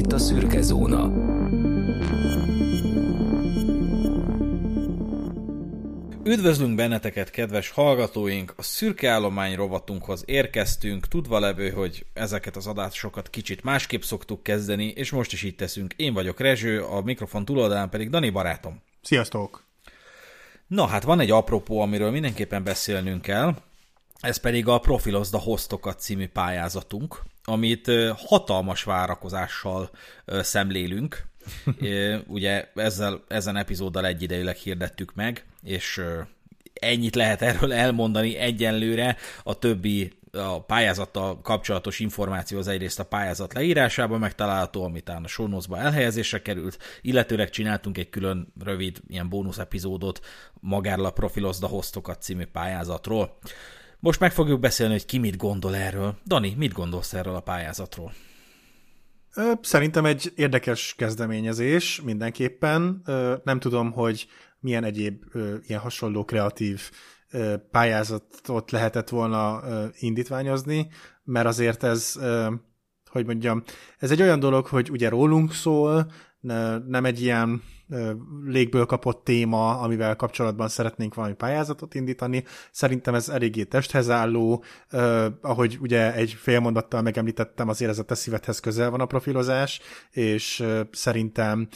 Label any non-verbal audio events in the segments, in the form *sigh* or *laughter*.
itt a Szürke Zóna. Üdvözlünk benneteket, kedves hallgatóink! A szürke állomány rovatunkhoz érkeztünk, tudva levő, hogy ezeket az adásokat kicsit másképp szoktuk kezdeni, és most is így teszünk. Én vagyok Rezső, a mikrofon túloldalán pedig Dani barátom. Sziasztok! Na hát van egy apropó, amiről mindenképpen beszélnünk kell, ez pedig a Profilozda Hostokat című pályázatunk, amit hatalmas várakozással szemlélünk. *laughs* Ugye ezzel, ezen epizóddal egyidejűleg hirdettük meg, és ennyit lehet erről elmondani egyenlőre, a többi a pályázattal kapcsolatos információ az egyrészt a pályázat leírásában megtalálható, amit a show elhelyezésre került, illetőleg csináltunk egy külön rövid ilyen bónusz epizódot magáról a Profilozda Hostokat című pályázatról. Most meg fogjuk beszélni, hogy ki mit gondol erről. Dani, mit gondolsz erről a pályázatról? Szerintem egy érdekes kezdeményezés mindenképpen. Nem tudom, hogy milyen egyéb ilyen hasonló kreatív pályázatot lehetett volna indítványozni, mert azért ez, hogy mondjam, ez egy olyan dolog, hogy ugye rólunk szól, nem egy ilyen légből kapott téma, amivel kapcsolatban szeretnénk valami pályázatot indítani. Szerintem ez eléggé testhez álló, ahogy ugye egy fél mondattal megemlítettem, azért ez a te szívedhez közel van a profilozás, és szerintem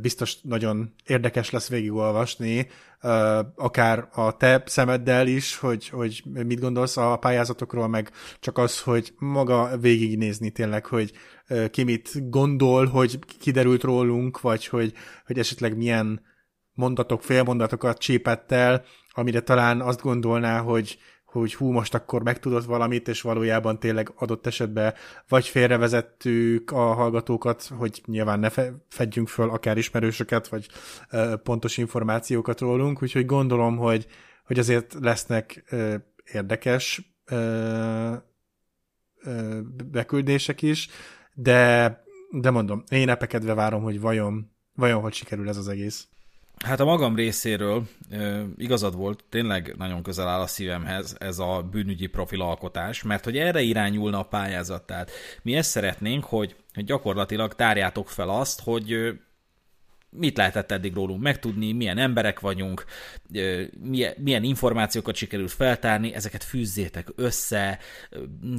biztos nagyon érdekes lesz végigolvasni, akár a te szemeddel is, hogy, hogy mit gondolsz a pályázatokról, meg csak az, hogy maga végignézni tényleg, hogy ki mit gondol, hogy kiderült rólunk, vagy hogy, hogy esetleg milyen mondatok, félmondatokat csépett el, amire talán azt gondolná, hogy, hogy hú, most akkor megtudott valamit, és valójában tényleg adott esetben vagy félrevezettük a hallgatókat, hogy nyilván ne fedjünk föl akár ismerősöket, vagy ö, pontos információkat rólunk, úgyhogy gondolom, hogy, hogy azért lesznek ö, érdekes ö, ö, beküldések is, de, de mondom, én epekedve várom, hogy vajon, vajon hogy sikerül ez az egész. Hát a magam részéről igazad volt, tényleg nagyon közel áll a szívemhez ez a bűnügyi profilalkotás, mert hogy erre irányulna a pályázat. Tehát mi ezt szeretnénk, hogy gyakorlatilag tárjátok fel azt, hogy mit lehetett eddig rólunk megtudni, milyen emberek vagyunk, milyen, milyen információkat sikerült feltárni, ezeket fűzzétek össze,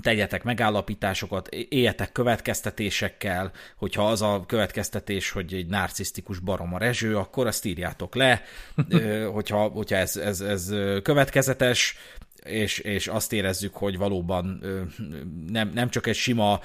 tegyetek megállapításokat, éljetek következtetésekkel, hogyha az a következtetés, hogy egy narcisztikus barom a rezső, akkor azt írjátok le, *laughs* hogyha, hogyha ez, ez, ez következetes, és, és azt érezzük, hogy valóban nem, nem csak egy sima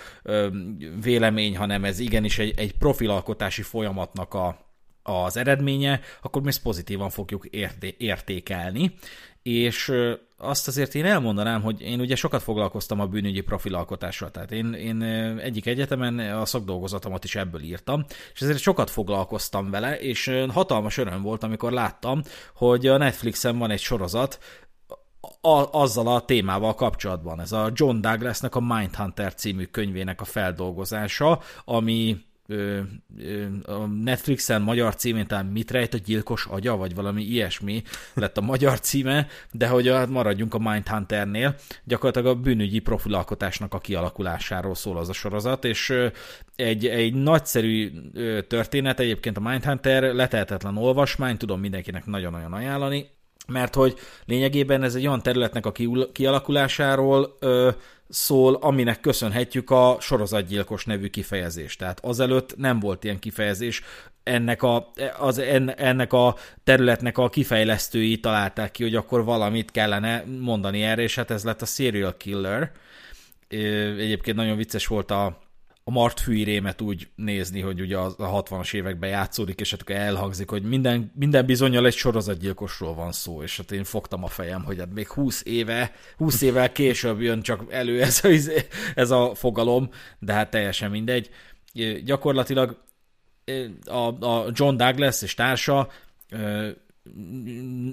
vélemény, hanem ez igenis egy, egy profilalkotási folyamatnak a, az eredménye, akkor mi ezt pozitívan fogjuk érté- értékelni, és azt azért én elmondanám, hogy én ugye sokat foglalkoztam a bűnügyi profilalkotással, tehát én, én egyik egyetemen a szakdolgozatomat is ebből írtam, és ezért sokat foglalkoztam vele, és hatalmas öröm volt, amikor láttam, hogy a Netflixen van egy sorozat, a, azzal a témával kapcsolatban. Ez a John Douglasnek a Mindhunter című könyvének a feldolgozása, ami a Netflixen magyar címén talán mit rejt a gyilkos agya, vagy valami ilyesmi lett a magyar címe, de hogy maradjunk a Mindhunternél, gyakorlatilag a bűnügyi profilalkotásnak a kialakulásáról szól az a sorozat, és egy, egy nagyszerű történet, egyébként a Mindhunter letehetetlen olvasmány, tudom mindenkinek nagyon-nagyon ajánlani, mert hogy lényegében ez egy olyan területnek a kialakulásáról ö, szól, aminek köszönhetjük a sorozatgyilkos nevű kifejezést. Tehát azelőtt nem volt ilyen kifejezés, ennek a, az, ennek a területnek a kifejlesztői találták ki, hogy akkor valamit kellene mondani erre, és hát ez lett a serial killer. Egyébként nagyon vicces volt a, a Mart fűirémet úgy nézni, hogy ugye a 60-as években játszódik, és hát elhangzik, hogy minden, minden bizonyal egy sorozatgyilkosról van szó, és hát én fogtam a fejem, hogy hát még 20 éve, 20 évvel később jön csak elő ez a, ez a fogalom, de hát teljesen mindegy. Gyakorlatilag a, a John Douglas és társa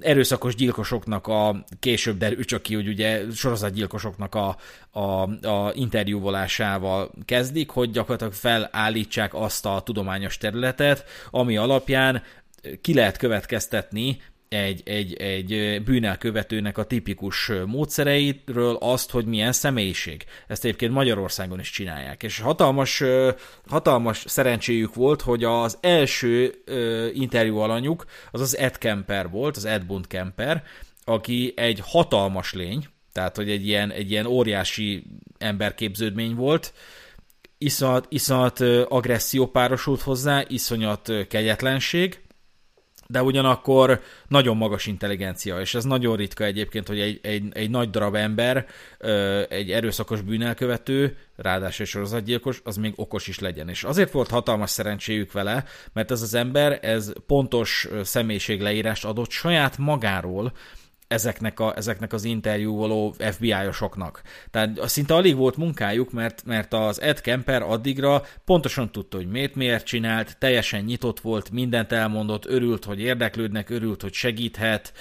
erőszakos gyilkosoknak a később derül csak ki, hogy ugye sorozatgyilkosoknak a, a, a interjúvolásával kezdik, hogy gyakorlatilag felállítsák azt a tudományos területet, ami alapján ki lehet következtetni egy, egy, egy bűnelkövetőnek a tipikus módszereiről azt, hogy milyen személyiség. Ezt egyébként Magyarországon is csinálják. És hatalmas, hatalmas szerencséjük volt, hogy az első interjú alanyuk az az Ed Kemper volt, az Edmund Kemper, aki egy hatalmas lény, tehát hogy egy ilyen, egy ilyen óriási emberképződmény volt, iszonyat, iszonyat agresszió párosult hozzá, iszonyat kegyetlenség, de ugyanakkor nagyon magas intelligencia, és ez nagyon ritka egyébként, hogy egy, egy, egy nagy darab ember, egy erőszakos bűnelkövető, ráadásul sorozatgyilkos, az még okos is legyen. És azért volt hatalmas szerencséjük vele, mert ez az ember, ez pontos személyiségleírást adott saját magáról, ezeknek, a, ezeknek az interjúvoló FBI-osoknak. Tehát szinte alig volt munkájuk, mert, mert az Ed Kemper addigra pontosan tudta, hogy miért, miért csinált, teljesen nyitott volt, mindent elmondott, örült, hogy érdeklődnek, örült, hogy segíthet,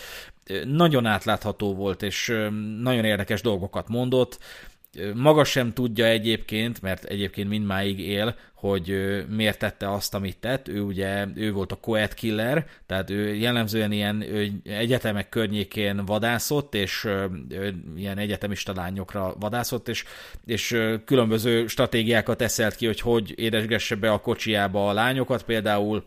nagyon átlátható volt, és nagyon érdekes dolgokat mondott, maga sem tudja egyébként, mert egyébként mindmáig él, hogy miért tette azt, amit tett. Ő ugye, ő volt a Coed Killer, tehát ő jellemzően ilyen egyetemek környékén vadászott, és ilyen egyetemista lányokra vadászott, és, és különböző stratégiákat eszelt ki, hogy hogy édesgesse be a kocsiába a lányokat, például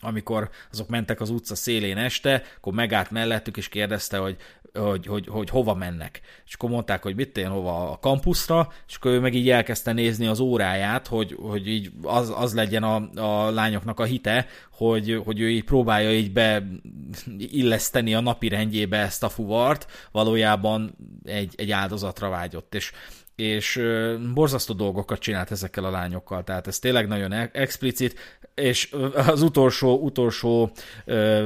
amikor azok mentek az utca szélén este, akkor megállt mellettük, és kérdezte, hogy hogy, hogy, hogy hova mennek. És akkor mondták, hogy mit én hova a kampuszra, és akkor ő meg így elkezdte nézni az óráját, hogy, hogy így az, az legyen a, a lányoknak a hite, hogy, hogy ő így próbálja így beilleszteni a napi rendjébe ezt a fuvart, valójában egy, egy áldozatra vágyott. És és borzasztó dolgokat csinált ezekkel a lányokkal, tehát ez tényleg nagyon e- explicit, és az utolsó, utolsó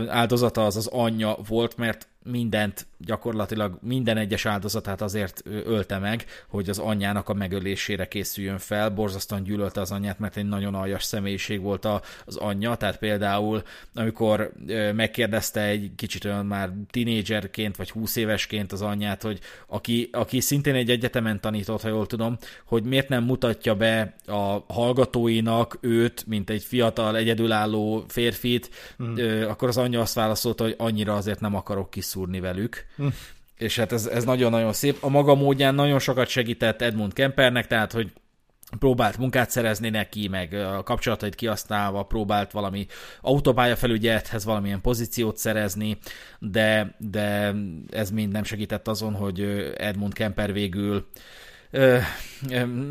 áldozata az az anyja volt, mert mindent, gyakorlatilag minden egyes áldozatát azért ölte meg, hogy az anyjának a megölésére készüljön fel. Borzasztóan gyűlölte az anyját, mert egy nagyon aljas személyiség volt az anyja, tehát például amikor megkérdezte egy kicsit olyan már tinédzserként, vagy 20 évesként az anyját, hogy aki, aki szintén egy egyetemen tanított, ha jól tudom, hogy miért nem mutatja be a hallgatóinak őt, mint egy fiatal, egyedülálló férfit, mm. akkor az anyja azt válaszolta, hogy annyira azért nem akarok kis kiszúrni velük. Hm. És hát ez, ez nagyon-nagyon szép. A maga módján nagyon sokat segített Edmund Kempernek, tehát hogy próbált munkát szerezni neki, meg a kapcsolatait kihasználva próbált valami autópálya felügyelethez valamilyen pozíciót szerezni, de, de ez mind nem segített azon, hogy Edmund Kemper végül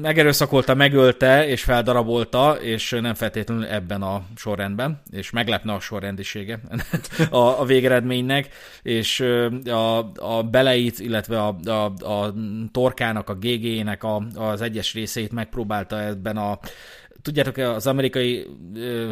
megerőszakolta, megölte és feldarabolta, és nem feltétlenül ebben a sorrendben, és meglepne a sorrendisége *laughs* a, a végeredménynek, és a, a beleit, illetve a, a, a torkának, a GG-nek a, az egyes részeit megpróbálta ebben a tudjátok, az amerikai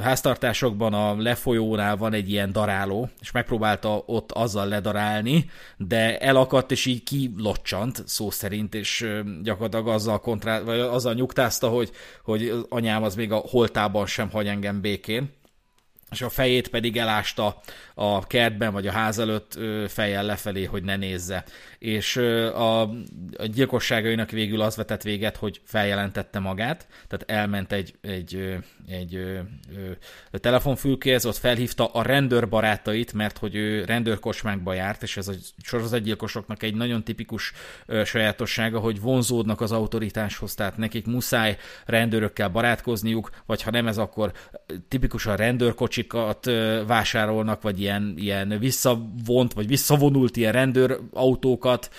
háztartásokban a lefolyónál van egy ilyen daráló, és megpróbálta ott azzal ledarálni, de elakadt, és így kilocsant szó szerint, és gyakorlatilag azzal, kontrá, vagy azzal nyugtázta, hogy, hogy anyám az még a holtában sem hagy engem békén és a fejét pedig elásta a kertben, vagy a ház előtt fejjel lefelé, hogy ne nézze. És a, a gyilkosságainak végül az vetett véget, hogy feljelentette magát, tehát elment egy, egy, egy, egy telefonfülkéhez, ott felhívta a rendőrbarátait, mert hogy ő rendőrkocsmákba járt, és ez a sorozatgyilkosoknak egy nagyon tipikus sajátossága, hogy vonzódnak az autoritáshoz, tehát nekik muszáj rendőrökkel barátkozniuk, vagy ha nem ez, akkor tipikusan rendőrkocsikat vásárolnak, vagy ilyen, ilyen visszavont, vagy visszavonult ilyen rendőrautókat,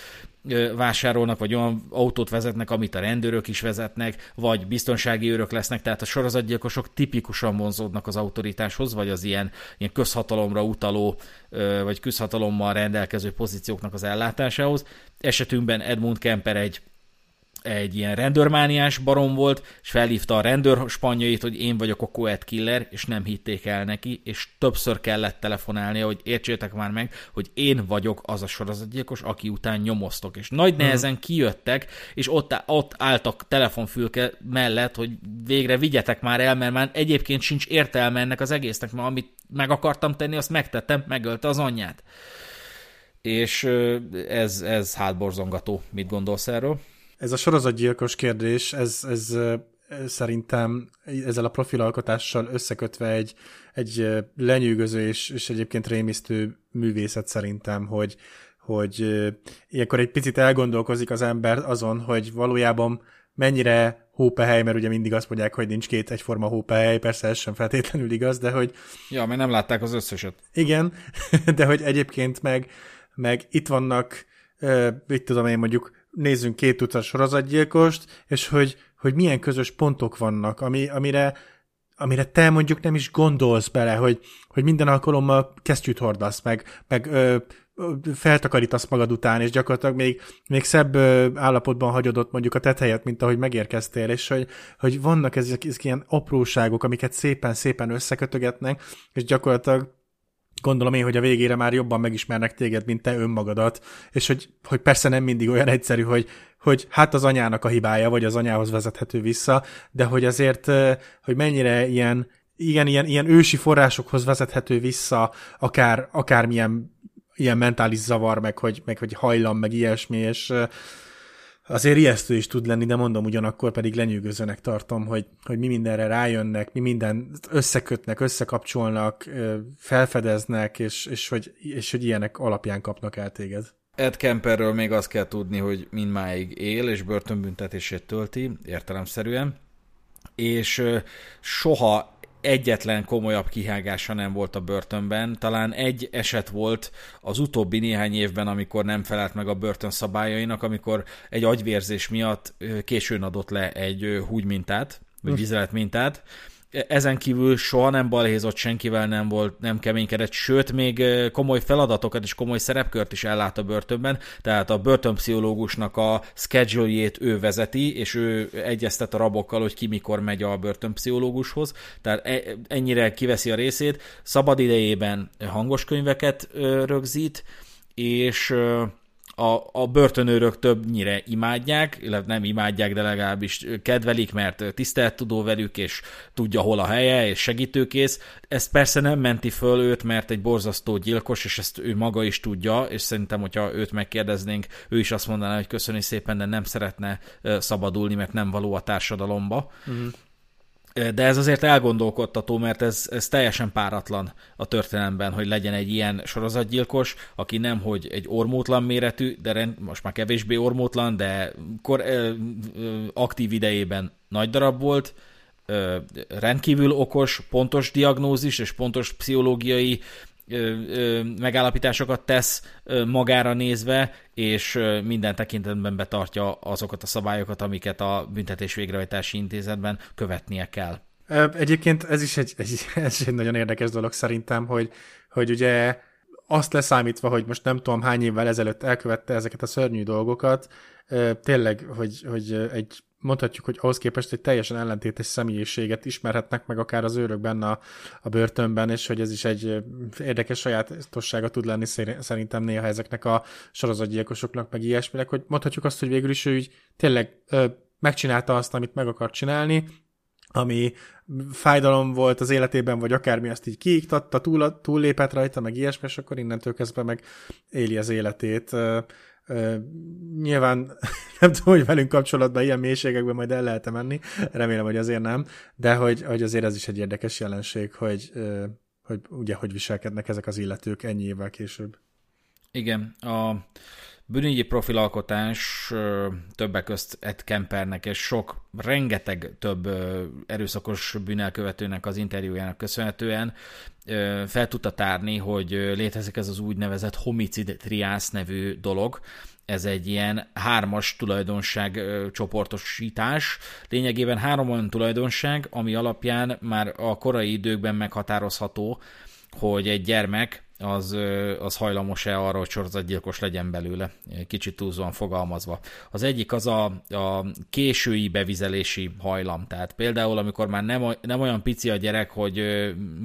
vásárolnak, vagy olyan autót vezetnek, amit a rendőrök is vezetnek, vagy biztonsági őrök lesznek, tehát a sorozatgyilkosok tipikusan vonzódnak az autoritáshoz, vagy az ilyen, ilyen közhatalomra utaló, vagy közhatalommal rendelkező pozícióknak az ellátásához. Esetünkben Edmund Kemper egy egy ilyen rendőrmániás barom volt, és felhívta a rendőr spanyait, hogy én vagyok a Coet Killer, és nem hitték el neki, és többször kellett telefonálnia, hogy értsétek már meg, hogy én vagyok az a sorozatgyilkos, aki után nyomoztok. És nagy mhm. nehezen kijöttek, és ott, ott álltak telefonfülke mellett, hogy végre vigyetek már el, mert már egyébként sincs értelme ennek az egésznek, mert amit meg akartam tenni, azt megtettem, megölte az anyját. És ez, ez hátborzongató. Mit gondolsz erről? Ez a sorozatgyilkos kérdés, ez, ez szerintem ezzel a profilalkotással összekötve egy, egy lenyűgöző és, és egyébként rémisztő művészet szerintem, hogy, hogy ilyenkor egy picit elgondolkozik az ember azon, hogy valójában mennyire hópehely, mert ugye mindig azt mondják, hogy nincs két egyforma hópehely, persze ez sem feltétlenül igaz, de hogy... Ja, mert nem látták az összeset. Igen, *laughs* de hogy egyébként meg, meg itt vannak, mit tudom én mondjuk, nézzünk két tucat sorozatgyilkost, és hogy, hogy milyen közös pontok vannak, ami, amire, amire te mondjuk nem is gondolsz bele, hogy, hogy minden alkalommal kesztyűt hordasz, meg, meg ö, feltakarítasz magad után, és gyakorlatilag még, még szebb állapotban hagyod ott mondjuk a tetejét, mint ahogy megérkeztél, és hogy, hogy vannak ezek, ezek ilyen apróságok, amiket szépen-szépen összekötögetnek, és gyakorlatilag gondolom én, hogy a végére már jobban megismernek téged, mint te önmagadat, és hogy, hogy persze nem mindig olyan egyszerű, hogy, hogy hát az anyának a hibája, vagy az anyához vezethető vissza, de hogy azért, hogy mennyire ilyen, igen, ilyen, ilyen ősi forrásokhoz vezethető vissza, akár, akármilyen ilyen mentális zavar, meg hogy, meg hogy hajlam, meg ilyesmi, és azért ijesztő is tud lenni, de mondom ugyanakkor pedig lenyűgözőnek tartom, hogy, hogy mi mindenre rájönnek, mi minden összekötnek, összekapcsolnak, felfedeznek, és, és, hogy, és hogy ilyenek alapján kapnak el téged. Ed Kemperről még azt kell tudni, hogy mindmáig él, és börtönbüntetését tölti, értelemszerűen, és soha egyetlen komolyabb kihágása nem volt a börtönben. Talán egy eset volt az utóbbi néhány évben, amikor nem felelt meg a börtön szabályainak, amikor egy agyvérzés miatt későn adott le egy húgymintát, vagy hm. vizelet mintát, ezen kívül soha nem balhézott, senkivel nem volt, nem keménykedett, sőt, még komoly feladatokat és komoly szerepkört is ellát a börtönben, tehát a börtönpszichológusnak a schedule ő vezeti, és ő egyeztet a rabokkal, hogy ki mikor megy a börtönpszichológushoz, tehát e, ennyire kiveszi a részét, szabad idejében hangos könyveket rögzít, és a, a börtönőrök többnyire imádják, illetve nem imádják, de legalábbis kedvelik, mert tisztelt tudó velük, és tudja, hol a helye, és segítőkész. Ez persze nem menti föl őt, mert egy borzasztó gyilkos, és ezt ő maga is tudja, és szerintem, hogyha őt megkérdeznénk, ő is azt mondaná, hogy köszöni szépen, de nem szeretne szabadulni, mert nem való a társadalomba. Uh-huh. De ez azért elgondolkodtató, mert ez, ez teljesen páratlan a történelemben, hogy legyen egy ilyen sorozatgyilkos, aki nem hogy egy ormótlan méretű, de rend, most már kevésbé ormótlan, de kor, ö, ö, aktív idejében nagy darab volt, ö, rendkívül okos, pontos diagnózis és pontos pszichológiai megállapításokat tesz magára nézve, és minden tekintetben betartja azokat a szabályokat, amiket a büntetés végrehajtási intézetben követnie kell. Egyébként ez is egy, egy, *laughs* ez egy nagyon érdekes dolog szerintem, hogy, hogy ugye azt leszámítva, hogy most nem tudom hány évvel ezelőtt elkövette ezeket a szörnyű dolgokat, tényleg, hogy, hogy egy mondhatjuk, hogy ahhoz képest egy teljesen ellentétes személyiséget ismerhetnek meg akár az őrök benne a, a börtönben, és hogy ez is egy érdekes sajátossága tud lenni szerintem néha ezeknek a sorozatgyilkosoknak, meg ilyesminek, hogy mondhatjuk azt, hogy végül is ő így tényleg ö, megcsinálta azt, amit meg akart csinálni, ami fájdalom volt az életében, vagy akármi, azt így kiiktatta, túl, túllépett rajta, meg ilyesmi, és akkor innentől kezdve meg éli az életét nyilván *laughs* nem tudom, hogy velünk kapcsolatban ilyen mélységekben majd el lehet menni, remélem, hogy azért nem, de hogy, hogy azért ez is egy érdekes jelenség, hogy, hogy ugye hogy viselkednek ezek az illetők ennyi évvel később. Igen, a bűnügyi profilalkotás többek közt Ed Kempernek és sok, rengeteg több erőszakos bűnelkövetőnek az interjújának köszönhetően fel tudta tárni, hogy létezik ez az úgynevezett homicid triász nevű dolog, ez egy ilyen hármas tulajdonság csoportosítás. Lényegében három olyan tulajdonság, ami alapján már a korai időkben meghatározható, hogy egy gyermek az, az hajlamos-e arra, hogy sorozatgyilkos legyen belőle, kicsit túlzóan fogalmazva. Az egyik az a, a késői bevizelési hajlam, tehát például amikor már nem, nem olyan pici a gyerek, hogy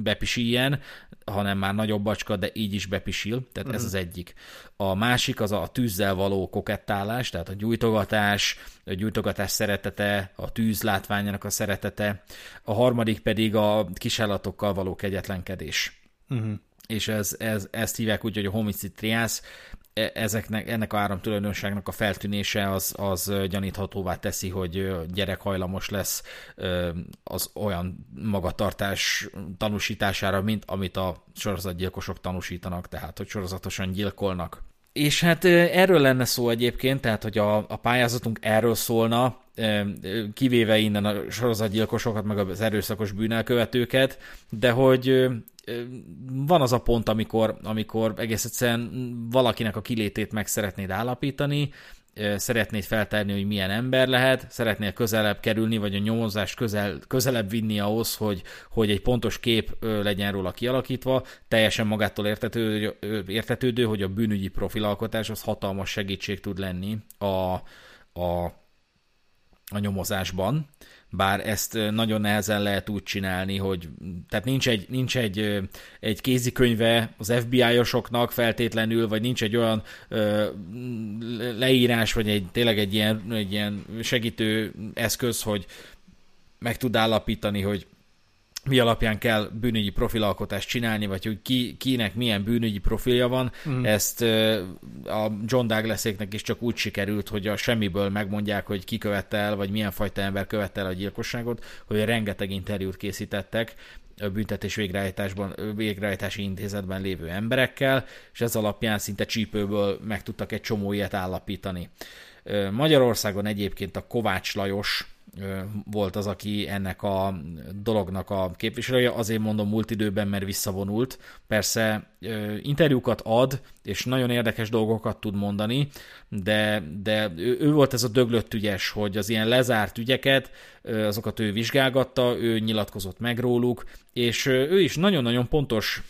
bepisíjen, hanem már nagyobb bacska, de így is bepisil, tehát uh-huh. ez mhm. az egyik. A másik az a tűzzel való kokettálás, tehát a gyújtogatás, a gyújtogatás szeretete, a tűz látványának a szeretete, a harmadik pedig a kisállatokkal való kegyetlenkedés. Uh-huh és ez, ez, ezt hívják úgy, hogy a homicid triász, e, ezeknek, ennek a három tulajdonságnak a feltűnése az, az gyaníthatóvá teszi, hogy gyerek hajlamos lesz az olyan magatartás tanúsítására, mint amit a sorozatgyilkosok tanúsítanak, tehát hogy sorozatosan gyilkolnak. És hát erről lenne szó egyébként, tehát hogy a, a pályázatunk erről szólna, kivéve innen a sorozatgyilkosokat, meg az erőszakos bűnelkövetőket, de hogy van az a pont, amikor, amikor egész egyszerűen valakinek a kilétét meg szeretnéd állapítani, szeretnéd feltárni, hogy milyen ember lehet, szeretnél közelebb kerülni, vagy a nyomozást közel, közelebb vinni ahhoz, hogy, hogy egy pontos kép legyen róla kialakítva, teljesen magától értetődő, értetődő hogy a bűnügyi profilalkotás az hatalmas segítség tud lenni a, a, a nyomozásban bár ezt nagyon nehezen lehet úgy csinálni, hogy tehát nincs egy, nincs egy, egy kézikönyve az FBI-osoknak feltétlenül, vagy nincs egy olyan ö, leírás, vagy egy, tényleg egy ilyen, egy ilyen segítő eszköz, hogy meg tud állapítani, hogy mi alapján kell bűnügyi profilalkotást csinálni, vagy hogy ki, kinek milyen bűnügyi profilja van. Mm. Ezt a John Douglaséknek is csak úgy sikerült, hogy a semmiből megmondják, hogy ki követte el, vagy milyen fajta ember követte el a gyilkosságot, hogy rengeteg interjút készítettek a büntetés végrehajtásban, végrehajtási intézetben lévő emberekkel, és ez alapján szinte csípőből meg tudtak egy csomó ilyet állapítani. Magyarországon egyébként a Kovács Lajos volt az, aki ennek a dolognak a képviselője. Azért mondom múlt időben, mert visszavonult. Persze interjúkat ad, és nagyon érdekes dolgokat tud mondani, de, de ő, volt ez a döglött ügyes, hogy az ilyen lezárt ügyeket, azokat ő vizsgálgatta, ő nyilatkozott meg róluk, és ő is nagyon-nagyon pontos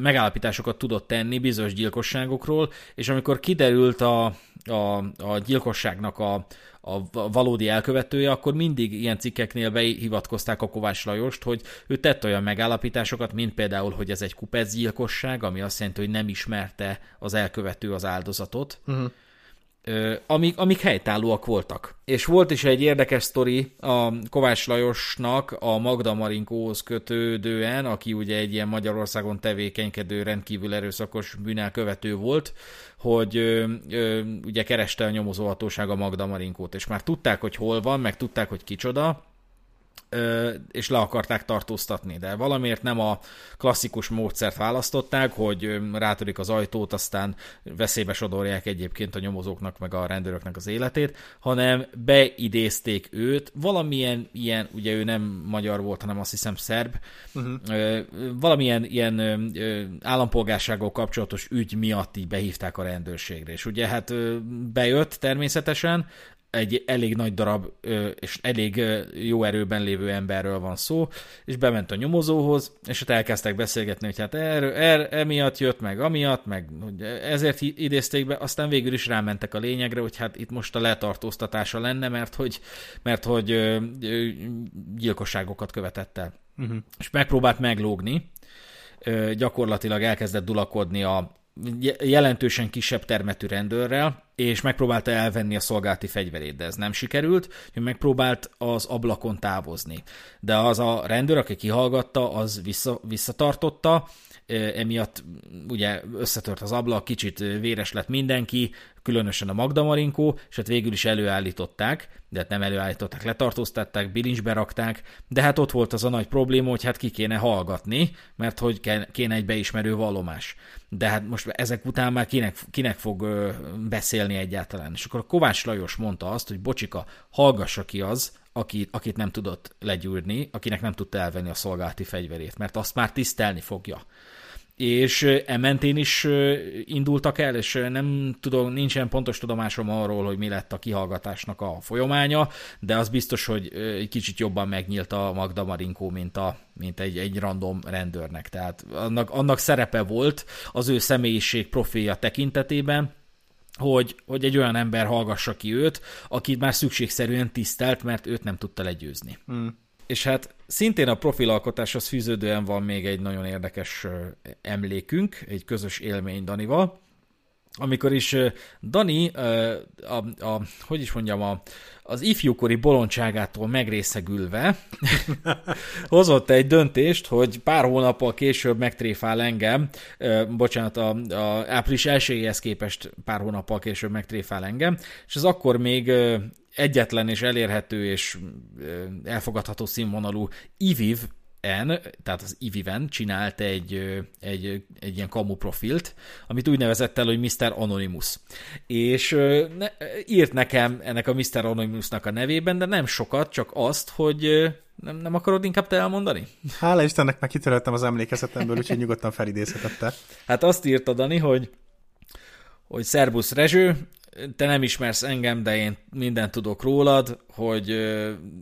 megállapításokat tudott tenni bizonyos gyilkosságokról, és amikor kiderült a, a, a gyilkosságnak a, a valódi elkövetője, akkor mindig ilyen cikkeknél behivatkozták a Kovács Lajost, hogy ő tett olyan megállapításokat, mint például, hogy ez egy kupecgyilkosság, ami azt jelenti, hogy nem ismerte az elkövető az áldozatot. Uh-huh amik, amik helytállóak voltak. És volt is egy érdekes sztori a Kovács Lajosnak a Magda Marinkóhoz kötődően, aki ugye egy ilyen Magyarországon tevékenykedő, rendkívül erőszakos bűnelkövető volt, hogy ö, ö, ugye kereste a nyomozóhatóság a Magda Marinkót, és már tudták, hogy hol van, meg tudták, hogy kicsoda, és le akarták tartóztatni, de valamiért nem a klasszikus módszert választották, hogy rátörik az ajtót, aztán veszélybe sodorják egyébként a nyomozóknak meg a rendőröknek az életét, hanem beidézték őt, valamilyen ilyen, ugye ő nem magyar volt, hanem azt hiszem szerb, uh-huh. valamilyen ilyen állampolgársággal kapcsolatos ügy miatt így behívták a rendőrségre, és ugye hát bejött természetesen, egy elég nagy darab és elég jó erőben lévő emberről van szó, és bement a nyomozóhoz, és ott elkezdtek beszélgetni, hogy hát erről, er, emiatt jött meg, amiatt, meg hogy ezért idézték be, aztán végül is rámentek a lényegre, hogy hát itt most a letartóztatása lenne, mert hogy, mert hogy gyilkosságokat követett el. Uh-huh. És megpróbált meglógni, gyakorlatilag elkezdett dulakodni a jelentősen kisebb termetű rendőrrel, és megpróbálta elvenni a szolgálati fegyverét, de ez nem sikerült, hogy megpróbált az ablakon távozni. De az a rendőr, aki kihallgatta, az vissza, visszatartotta, emiatt ugye összetört az ablak, kicsit véres lett mindenki, különösen a Magda Marinkó, és hát végül is előállították, de hát nem előállították, letartóztatták, bilincsbe rakták, de hát ott volt az a nagy probléma, hogy hát ki kéne hallgatni, mert hogy kéne egy beismerő vallomás. De hát most ezek után már kinek, kinek fog beszélni egyáltalán. És akkor a Kovács Lajos mondta azt, hogy bocsika, hallgassa ki az, aki, akit nem tudott legyűrni, akinek nem tudta elvenni a szolgálati fegyverét, mert azt már tisztelni fogja és ementén is indultak el, és nem tudom, nincsen pontos tudomásom arról, hogy mi lett a kihallgatásnak a folyamánya, de az biztos, hogy egy kicsit jobban megnyílt a Magda Marinkó, mint, a, mint egy, egy random rendőrnek. Tehát annak, annak szerepe volt az ő személyiség profilja tekintetében, hogy, hogy egy olyan ember hallgassa ki őt, akit már szükségszerűen tisztelt, mert őt nem tudta legyőzni. Mm. És hát szintén a profilalkotáshoz fűződően van még egy nagyon érdekes emlékünk, egy közös élmény Danival. amikor is Dani, a, a, hogy is mondjam, a, az ifjúkori bolondságától megrészegülve *laughs* hozott egy döntést, hogy pár hónappal később megtréfál engem, bocsánat, a, a április elsőjéhez képest pár hónappal később megtréfál engem, és az akkor még egyetlen és elérhető és elfogadható színvonalú IVIV N, tehát az Iviven csinált egy, egy, egy ilyen kamu profilt, amit úgy nevezett el, hogy Mr. Anonymous. És ne, írt nekem ennek a Mr. Anonymousnak a nevében, de nem sokat, csak azt, hogy nem, nem akarod inkább te elmondani? Hála Istennek, meg kitöröltem az emlékezetemből, úgyhogy nyugodtan felidézhetette. Hát azt írta Dani, hogy hogy Szerbusz Rezső, te nem ismersz engem, de én mindent tudok rólad, hogy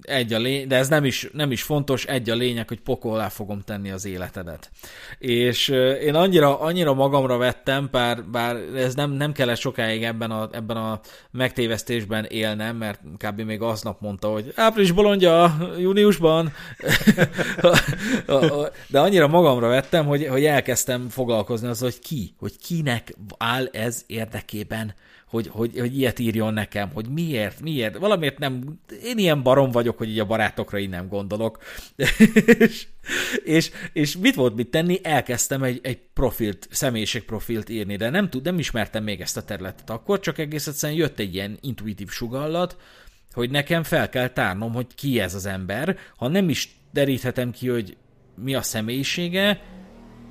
egy a lény, de ez nem is, nem is fontos, egy a lényeg, hogy pokollá fogom tenni az életedet. És én annyira, annyira magamra vettem, bár, bár ez nem, nem kellett sokáig ebben a, ebben a megtévesztésben élnem, mert kb. még aznap mondta, hogy április bolondja, júniusban, *laughs* de annyira magamra vettem, hogy, hogy elkezdtem foglalkozni az, hogy ki, hogy kinek áll ez érdekében, hogy, hogy, hogy ilyet írjon nekem, hogy miért, miért, valamiért nem, én ilyen barom vagyok, hogy így a barátokra így nem gondolok. *laughs* és, és, és mit volt mit tenni? Elkezdtem egy, egy profilt, személyiségprofilt írni, de nem, tud, nem ismertem még ezt a területet akkor, csak egész egyszerűen jött egy ilyen intuitív sugallat, hogy nekem fel kell tárnom, hogy ki ez az ember, ha nem is deríthetem ki, hogy mi a személyisége,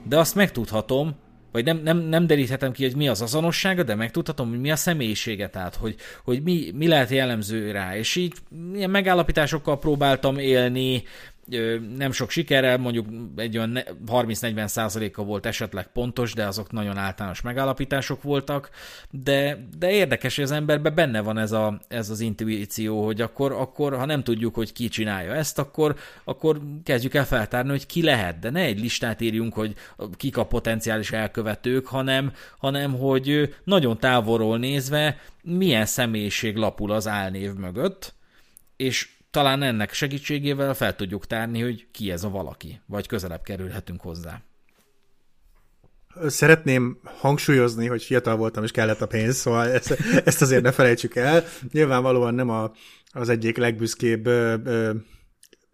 de azt megtudhatom, vagy nem, nem, nem deríthetem ki, hogy mi az azonossága, de megtudhatom, hogy mi a személyisége, tehát hogy, hogy mi, mi lehet jellemző rá. És így ilyen megállapításokkal próbáltam élni, nem sok sikerrel, mondjuk egy olyan 30-40 százaléka volt esetleg pontos, de azok nagyon általános megállapítások voltak, de, de érdekes, hogy az emberben benne van ez, a, ez az intuíció, hogy akkor, akkor, ha nem tudjuk, hogy ki csinálja ezt, akkor, akkor kezdjük el feltárni, hogy ki lehet, de ne egy listát írjunk, hogy kik a potenciális elkövetők, hanem, hanem hogy nagyon távolról nézve milyen személyiség lapul az álnév mögött, és talán ennek segítségével fel tudjuk tárni, hogy ki ez a valaki, vagy közelebb kerülhetünk hozzá. Szeretném hangsúlyozni, hogy fiatal voltam, és kellett a pénz, szóval ezt, ezt azért ne felejtsük el. Nyilvánvalóan nem a, az egyik legbüszkébb ö, ö,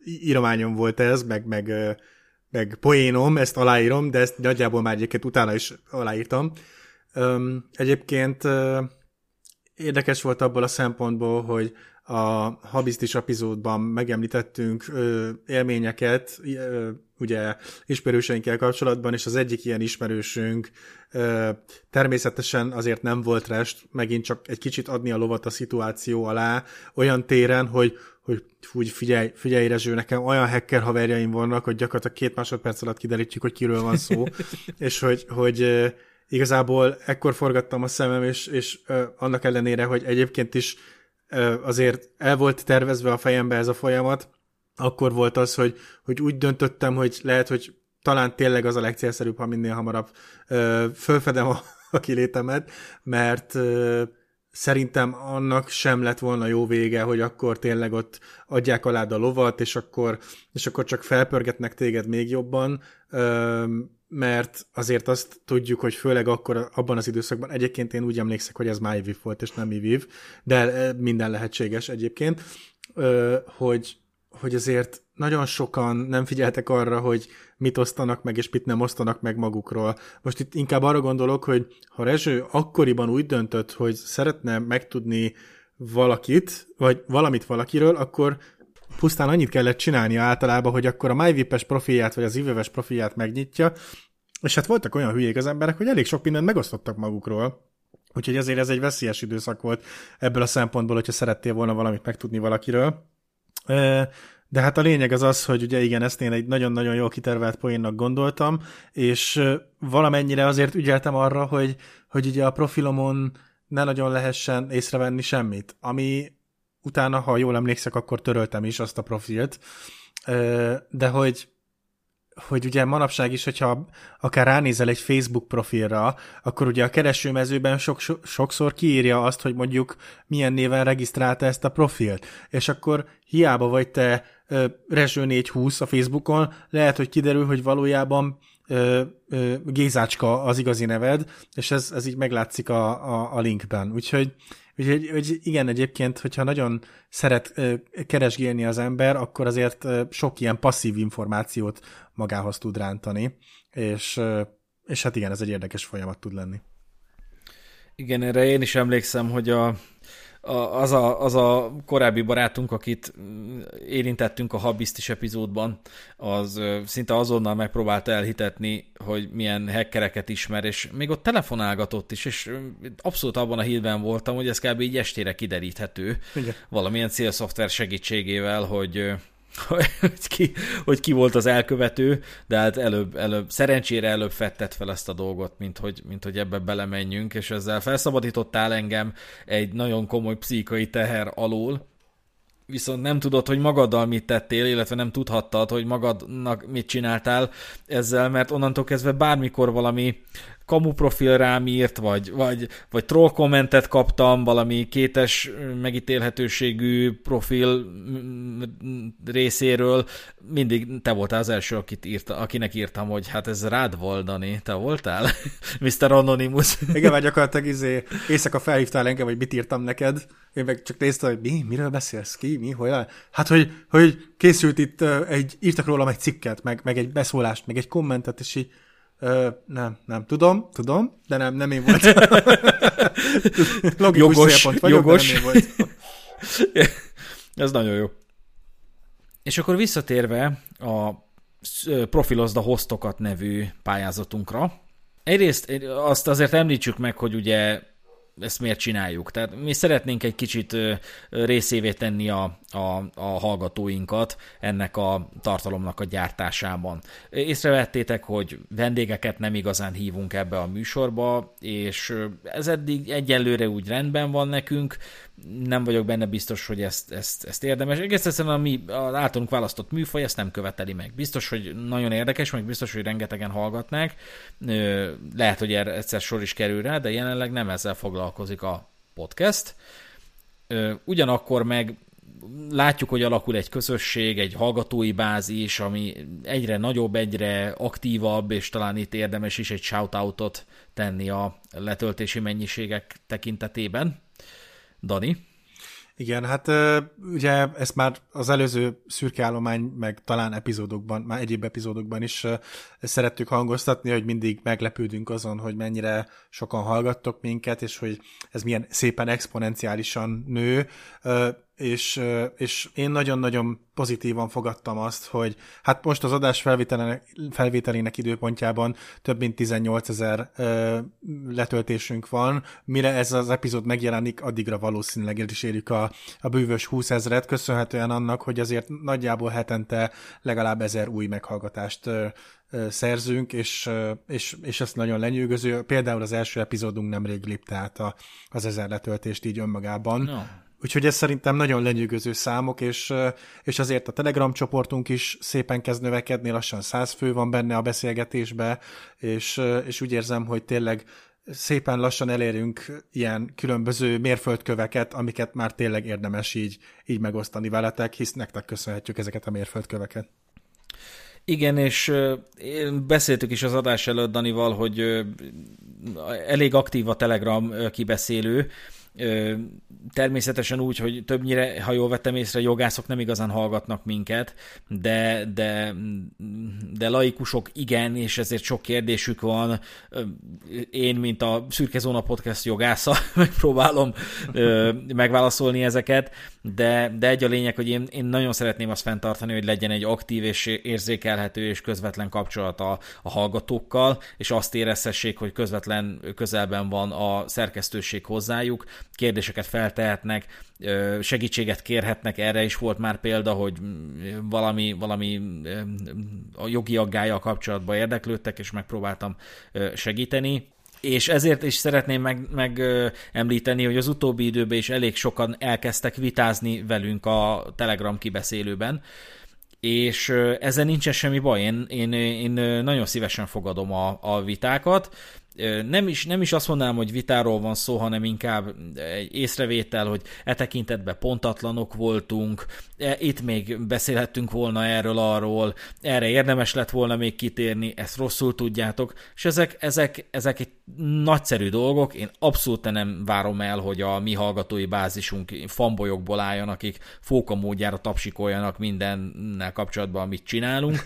írományom volt ez, meg, meg, ö, meg poénom, ezt aláírom, de ezt nagyjából már egyébként utána is aláírtam. Ö, egyébként ö, érdekes volt abból a szempontból, hogy a Habiztis epizódban megemlítettünk ö, élményeket, ö, ugye ismerőseinkkel kapcsolatban, és az egyik ilyen ismerősünk ö, természetesen azért nem volt rest, megint csak egy kicsit adni a lovat a szituáció alá, olyan téren, hogy hogy úgy figyelj, figyelj Rezső, nekem olyan hacker haverjaim vannak, hogy gyakorlatilag két másodperc alatt kiderítjük, hogy kiről van szó, *laughs* és hogy, hogy igazából ekkor forgattam a szemem, és, és annak ellenére, hogy egyébként is azért el volt tervezve a fejembe ez a folyamat, akkor volt az, hogy, hogy úgy döntöttem, hogy lehet, hogy talán tényleg az a legcélszerűbb, ha minél hamarabb ö, fölfedem a, *laughs* a kilétemet, mert ö, szerintem annak sem lett volna jó vége, hogy akkor tényleg ott adják alá a lovat, és akkor, és akkor csak felpörgetnek téged még jobban. Ö, mert azért azt tudjuk, hogy főleg akkor abban az időszakban, egyébként én úgy emlékszek, hogy ez már IVIV volt, és nem IVIV, de minden lehetséges egyébként, hogy, hogy azért nagyon sokan nem figyeltek arra, hogy mit osztanak meg, és mit nem osztanak meg magukról. Most itt inkább arra gondolok, hogy ha Rezső akkoriban úgy döntött, hogy szeretne megtudni valakit, vagy valamit valakiről, akkor pusztán annyit kellett csinálnia általában, hogy akkor a MyVip-es profilját, vagy az ivv profilját megnyitja, és hát voltak olyan hülyék az emberek, hogy elég sok mindent megosztottak magukról, úgyhogy ezért ez egy veszélyes időszak volt ebből a szempontból, hogyha szerettél volna valamit megtudni valakiről. De hát a lényeg az az, hogy ugye igen, ezt én egy nagyon-nagyon jól kitervelt poénnak gondoltam, és valamennyire azért ügyeltem arra, hogy, hogy ugye a profilomon ne nagyon lehessen észrevenni semmit, ami utána, ha jól emlékszek, akkor töröltem is azt a profilt, de hogy hogy ugye manapság is, hogyha akár ránézel egy Facebook profilra, akkor ugye a keresőmezőben sok, sokszor kiírja azt, hogy mondjuk milyen néven regisztrálta ezt a profilt. És akkor hiába vagy te Rezső 420 a Facebookon, lehet, hogy kiderül, hogy valójában Gézácska az igazi neved, és ez, ez így meglátszik a, a, a linkben. Úgyhogy, úgyhogy, úgyhogy igen, egyébként, hogyha nagyon szeret keresgélni az ember, akkor azért sok ilyen passzív információt magához tud rántani, és, és hát igen, ez egy érdekes folyamat tud lenni. Igen, erre én is emlékszem, hogy a, az, a, az a korábbi barátunk, akit érintettünk a Habistis epizódban, az szinte azonnal megpróbálta elhitetni, hogy milyen hackereket ismer, és még ott telefonálgatott is, és abszolút abban a hídben voltam, hogy ez kb. így estére kideríthető Igen. valamilyen célszoftver segítségével, hogy hogy ki, hogy ki volt az elkövető, de hát előbb, előbb, szerencsére előbb fettett fel ezt a dolgot, mint hogy, mint hogy ebbe belemenjünk, és ezzel felszabadítottál engem egy nagyon komoly pszichai teher alól, viszont nem tudod, hogy magaddal mit tettél, illetve nem tudhattad, hogy magadnak mit csináltál ezzel, mert onnantól kezdve bármikor valami kamu profil rám írt, vagy, vagy, vagy troll kommentet kaptam, valami kétes megítélhetőségű profil részéről, mindig te voltál az első, akit írta, akinek írtam, hogy hát ez rád volt, Dani. Te voltál? *laughs* Mr. Anonymous. *laughs* Igen, vagy gyakorlatilag izé, éjszaka felhívtál engem, hogy mit írtam neked. Én meg csak néztem, hogy mi, miről beszélsz ki, mi, hogy Hát, hogy, hogy készült itt egy, írtak rólam egy cikket, meg, meg egy beszólást, meg egy kommentet, és így Ö, nem, nem. Tudom, tudom, de nem, nem én voltam. *laughs* Logikus jogos, vagyok, jogos. nem én voltam. *laughs* Ez nagyon jó. És akkor visszatérve a Profilozd a Hostokat nevű pályázatunkra. Egyrészt azt azért említsük meg, hogy ugye ezt miért csináljuk. Tehát mi szeretnénk egy kicsit részévé tenni a, a, a hallgatóinkat ennek a tartalomnak a gyártásában. Észrevettétek, hogy vendégeket nem igazán hívunk ebbe a műsorba, és ez eddig egyelőre úgy rendben van nekünk, nem vagyok benne biztos, hogy ezt, ezt, ezt érdemes. Egész egyszerűen a mi az általunk választott műfaj ezt nem követeli meg. Biztos, hogy nagyon érdekes, meg biztos, hogy rengetegen hallgatnák. Lehet, hogy erre egyszer sor is kerül rá, de jelenleg nem ezzel foglalkozik a podcast. Ugyanakkor meg látjuk, hogy alakul egy közösség, egy hallgatói bázis, ami egyre nagyobb, egyre aktívabb, és talán itt érdemes is egy shoutoutot tenni a letöltési mennyiségek tekintetében. Dani? Igen, hát ugye ezt már az előző szürkeállomány, meg talán epizódokban, már egyéb epizódokban is szerettük hangoztatni, hogy mindig meglepődünk azon, hogy mennyire sokan hallgattok minket, és hogy ez milyen szépen exponenciálisan nő és, és én nagyon-nagyon pozitívan fogadtam azt, hogy hát most az adás felvételének időpontjában több mint 18 ezer letöltésünk van, mire ez az epizód megjelenik, addigra valószínűleg el is érjük a, a bűvös 20 ezeret, köszönhetően annak, hogy azért nagyjából hetente legalább ezer új meghallgatást szerzünk, és, és, és ezt nagyon lenyűgöző. Például az első epizódunk nemrég lépte át a, az ezer letöltést így önmagában. No. Úgyhogy ez szerintem nagyon lenyűgöző számok, és, és azért a Telegram csoportunk is szépen kezd növekedni, lassan száz fő van benne a beszélgetésbe, és, és úgy érzem, hogy tényleg szépen lassan elérünk ilyen különböző mérföldköveket, amiket már tényleg érdemes így, így megosztani veletek, hisz nektek köszönhetjük ezeket a mérföldköveket. Igen, és beszéltük is az adás előtt Danival, hogy elég aktív a Telegram kibeszélő, természetesen úgy, hogy többnyire, ha jól vettem észre, jogászok nem igazán hallgatnak minket, de, de, de laikusok igen, és ezért sok kérdésük van. Én, mint a Szürke Zóna Podcast jogásza, *laughs* megpróbálom megválaszolni ezeket, de, de egy a lényeg, hogy én, én nagyon szeretném azt fenntartani, hogy legyen egy aktív és érzékelhető és közvetlen kapcsolat a, a hallgatókkal, és azt érezhessék, hogy közvetlen közelben van a szerkesztőség hozzájuk, kérdéseket feltehetnek, segítséget kérhetnek, erre is volt már példa, hogy valami, valami a jogi aggája kapcsolatban érdeklődtek, és megpróbáltam segíteni. És ezért is szeretném megemlíteni, meg hogy az utóbbi időben is elég sokan elkezdtek vitázni velünk a Telegram kibeszélőben, és ezzel nincsen semmi baj, én, én, én nagyon szívesen fogadom a, a vitákat, nem is, nem is azt mondanám, hogy vitáról van szó, hanem inkább egy észrevétel, hogy e tekintetben pontatlanok voltunk, e, itt még beszélhettünk volna erről, arról, erre érdemes lett volna még kitérni, ezt rosszul tudjátok, és ezek, ezek, ezek egy nagyszerű dolgok, én abszolút nem várom el, hogy a mi hallgatói bázisunk fanbolyokból álljon, akik fóka módjára tapsikoljanak mindennel kapcsolatban, amit csinálunk,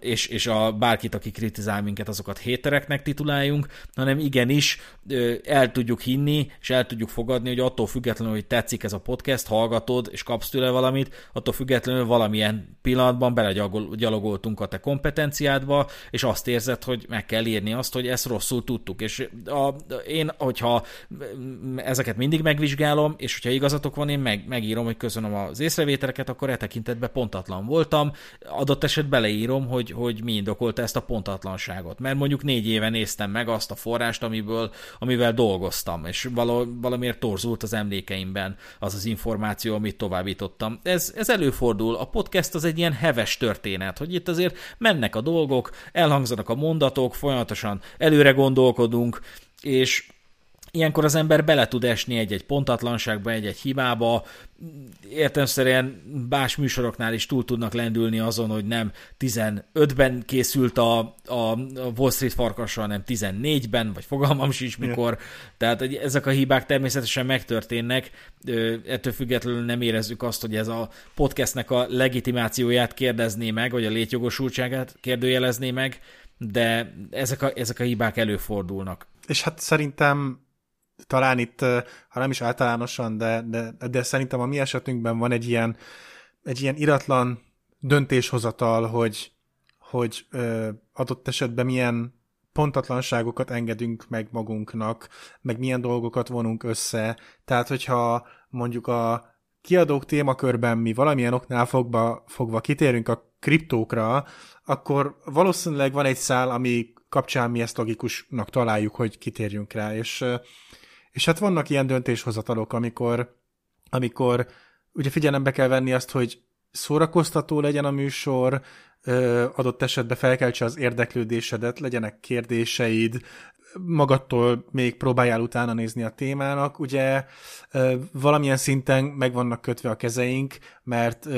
és, és a bárkit, aki kritizál minket, azokat hétereknek tituláljunk, hanem igenis el tudjuk hinni, és el tudjuk fogadni, hogy attól függetlenül, hogy tetszik ez a podcast, hallgatod, és kapsz tőle valamit, attól függetlenül valamilyen pillanatban belegyalogoltunk a te kompetenciádba, és azt érzed, hogy meg kell írni azt, hogy ezt rosszul tudtuk. És a, én, hogyha ezeket mindig megvizsgálom, és hogyha igazatok van, én meg, megírom, hogy köszönöm az észrevételeket, akkor e tekintetben pontatlan voltam. Adott esetben beleírom, hogy, hogy mi indokolta ezt a pontatlanságot. Mert mondjuk négy éve néztem meg azt a forrást, amiből, amivel dolgoztam, és valamiért torzult az emlékeimben az az információ, amit továbbítottam. Ez, ez előfordul. A podcast az egy ilyen heves történet, hogy itt azért mennek a dolgok, elhangzanak a mondatok, folyamatosan előre gondolkodunk, és Ilyenkor az ember bele tud esni egy-egy pontatlanságba, egy-egy hibába, értelmszerűen más műsoroknál is túl tudnak lendülni azon, hogy nem 15-ben készült a, a Wall Street farkasra, hanem 14-ben, vagy fogalmam sincs mikor. Yeah. Tehát ezek a hibák természetesen megtörténnek, ettől függetlenül nem érezzük azt, hogy ez a podcastnek a legitimációját kérdezné meg, vagy a létjogosultságát kérdőjelezné meg, de ezek a, ezek a hibák előfordulnak. És hát szerintem talán itt, ha nem is általánosan, de, de, de szerintem a mi esetünkben van egy ilyen, egy ilyen iratlan döntéshozatal, hogy, hogy ö, adott esetben milyen pontatlanságokat engedünk meg magunknak, meg milyen dolgokat vonunk össze. Tehát, hogyha mondjuk a kiadók témakörben mi valamilyen oknál fogva, fogva kitérünk a kriptókra, akkor valószínűleg van egy szál, ami kapcsán mi ezt logikusnak találjuk, hogy kitérjünk rá, és és hát vannak ilyen döntéshozatalok, amikor, amikor ugye figyelembe kell venni azt, hogy szórakoztató legyen a műsor, adott esetben felkeltse az érdeklődésedet, legyenek kérdéseid, magadtól még próbáljál utána nézni a témának. Ugye valamilyen szinten meg vannak kötve a kezeink, mert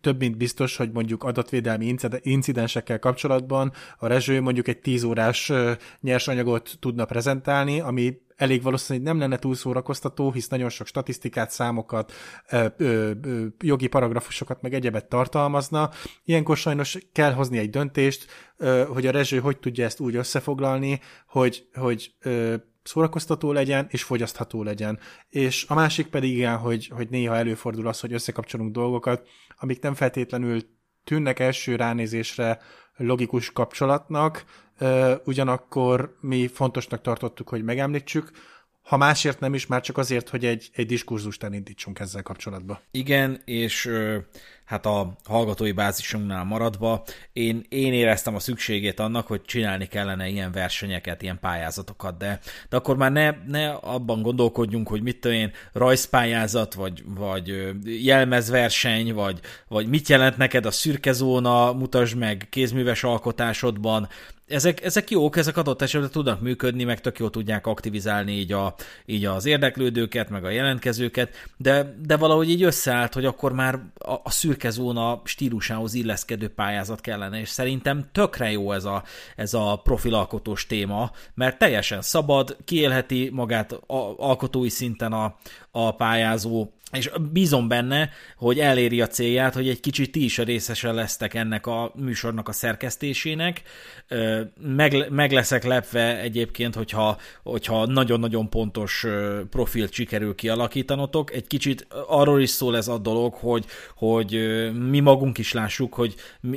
több mint biztos, hogy mondjuk adatvédelmi incidensekkel kapcsolatban a Rezső mondjuk egy 10 órás nyersanyagot tudna prezentálni, ami elég valószínű, hogy nem lenne túl szórakoztató, hisz nagyon sok statisztikát, számokat, ö, ö, ö, jogi paragrafusokat, meg egyebet tartalmazna. Ilyenkor sajnos kell hozni egy döntést, ö, hogy a rezső hogy tudja ezt úgy összefoglalni, hogy, hogy ö, szórakoztató legyen, és fogyasztható legyen. És a másik pedig igen, hogy, hogy néha előfordul az, hogy összekapcsolunk dolgokat, amik nem feltétlenül tűnnek első ránézésre logikus kapcsolatnak, ugyanakkor mi fontosnak tartottuk, hogy megemlítsük, ha másért nem is, már csak azért, hogy egy, egy diskurzust elindítsunk ezzel kapcsolatban. Igen, és hát a hallgatói bázisunknál maradva, én, én éreztem a szükségét annak, hogy csinálni kellene ilyen versenyeket, ilyen pályázatokat, de, de akkor már ne, ne abban gondolkodjunk, hogy mit tudom én, rajzpályázat, vagy, vagy jelmezverseny, vagy, vagy mit jelent neked a szürke zóna, mutasd meg kézműves alkotásodban, ezek, ezek jók, ezek adott esetben tudnak működni, meg tök jól tudják aktivizálni így, a, így az érdeklődőket, meg a jelentkezőket, de, de valahogy így összeállt, hogy akkor már a, a szürke zóna stílusához illeszkedő pályázat kellene, és szerintem tökre jó ez a, ez a profilalkotós téma, mert teljesen szabad, kiélheti magát a, alkotói szinten a, a pályázó, és bízom benne, hogy eléri a célját, hogy egy kicsit ti is részesen lesztek ennek a műsornak a szerkesztésének. Meg, meg leszek lepve egyébként, hogyha, hogyha nagyon-nagyon pontos profilt sikerül kialakítanotok. Egy kicsit arról is szól ez a dolog, hogy, hogy mi magunk is lássuk, hogy,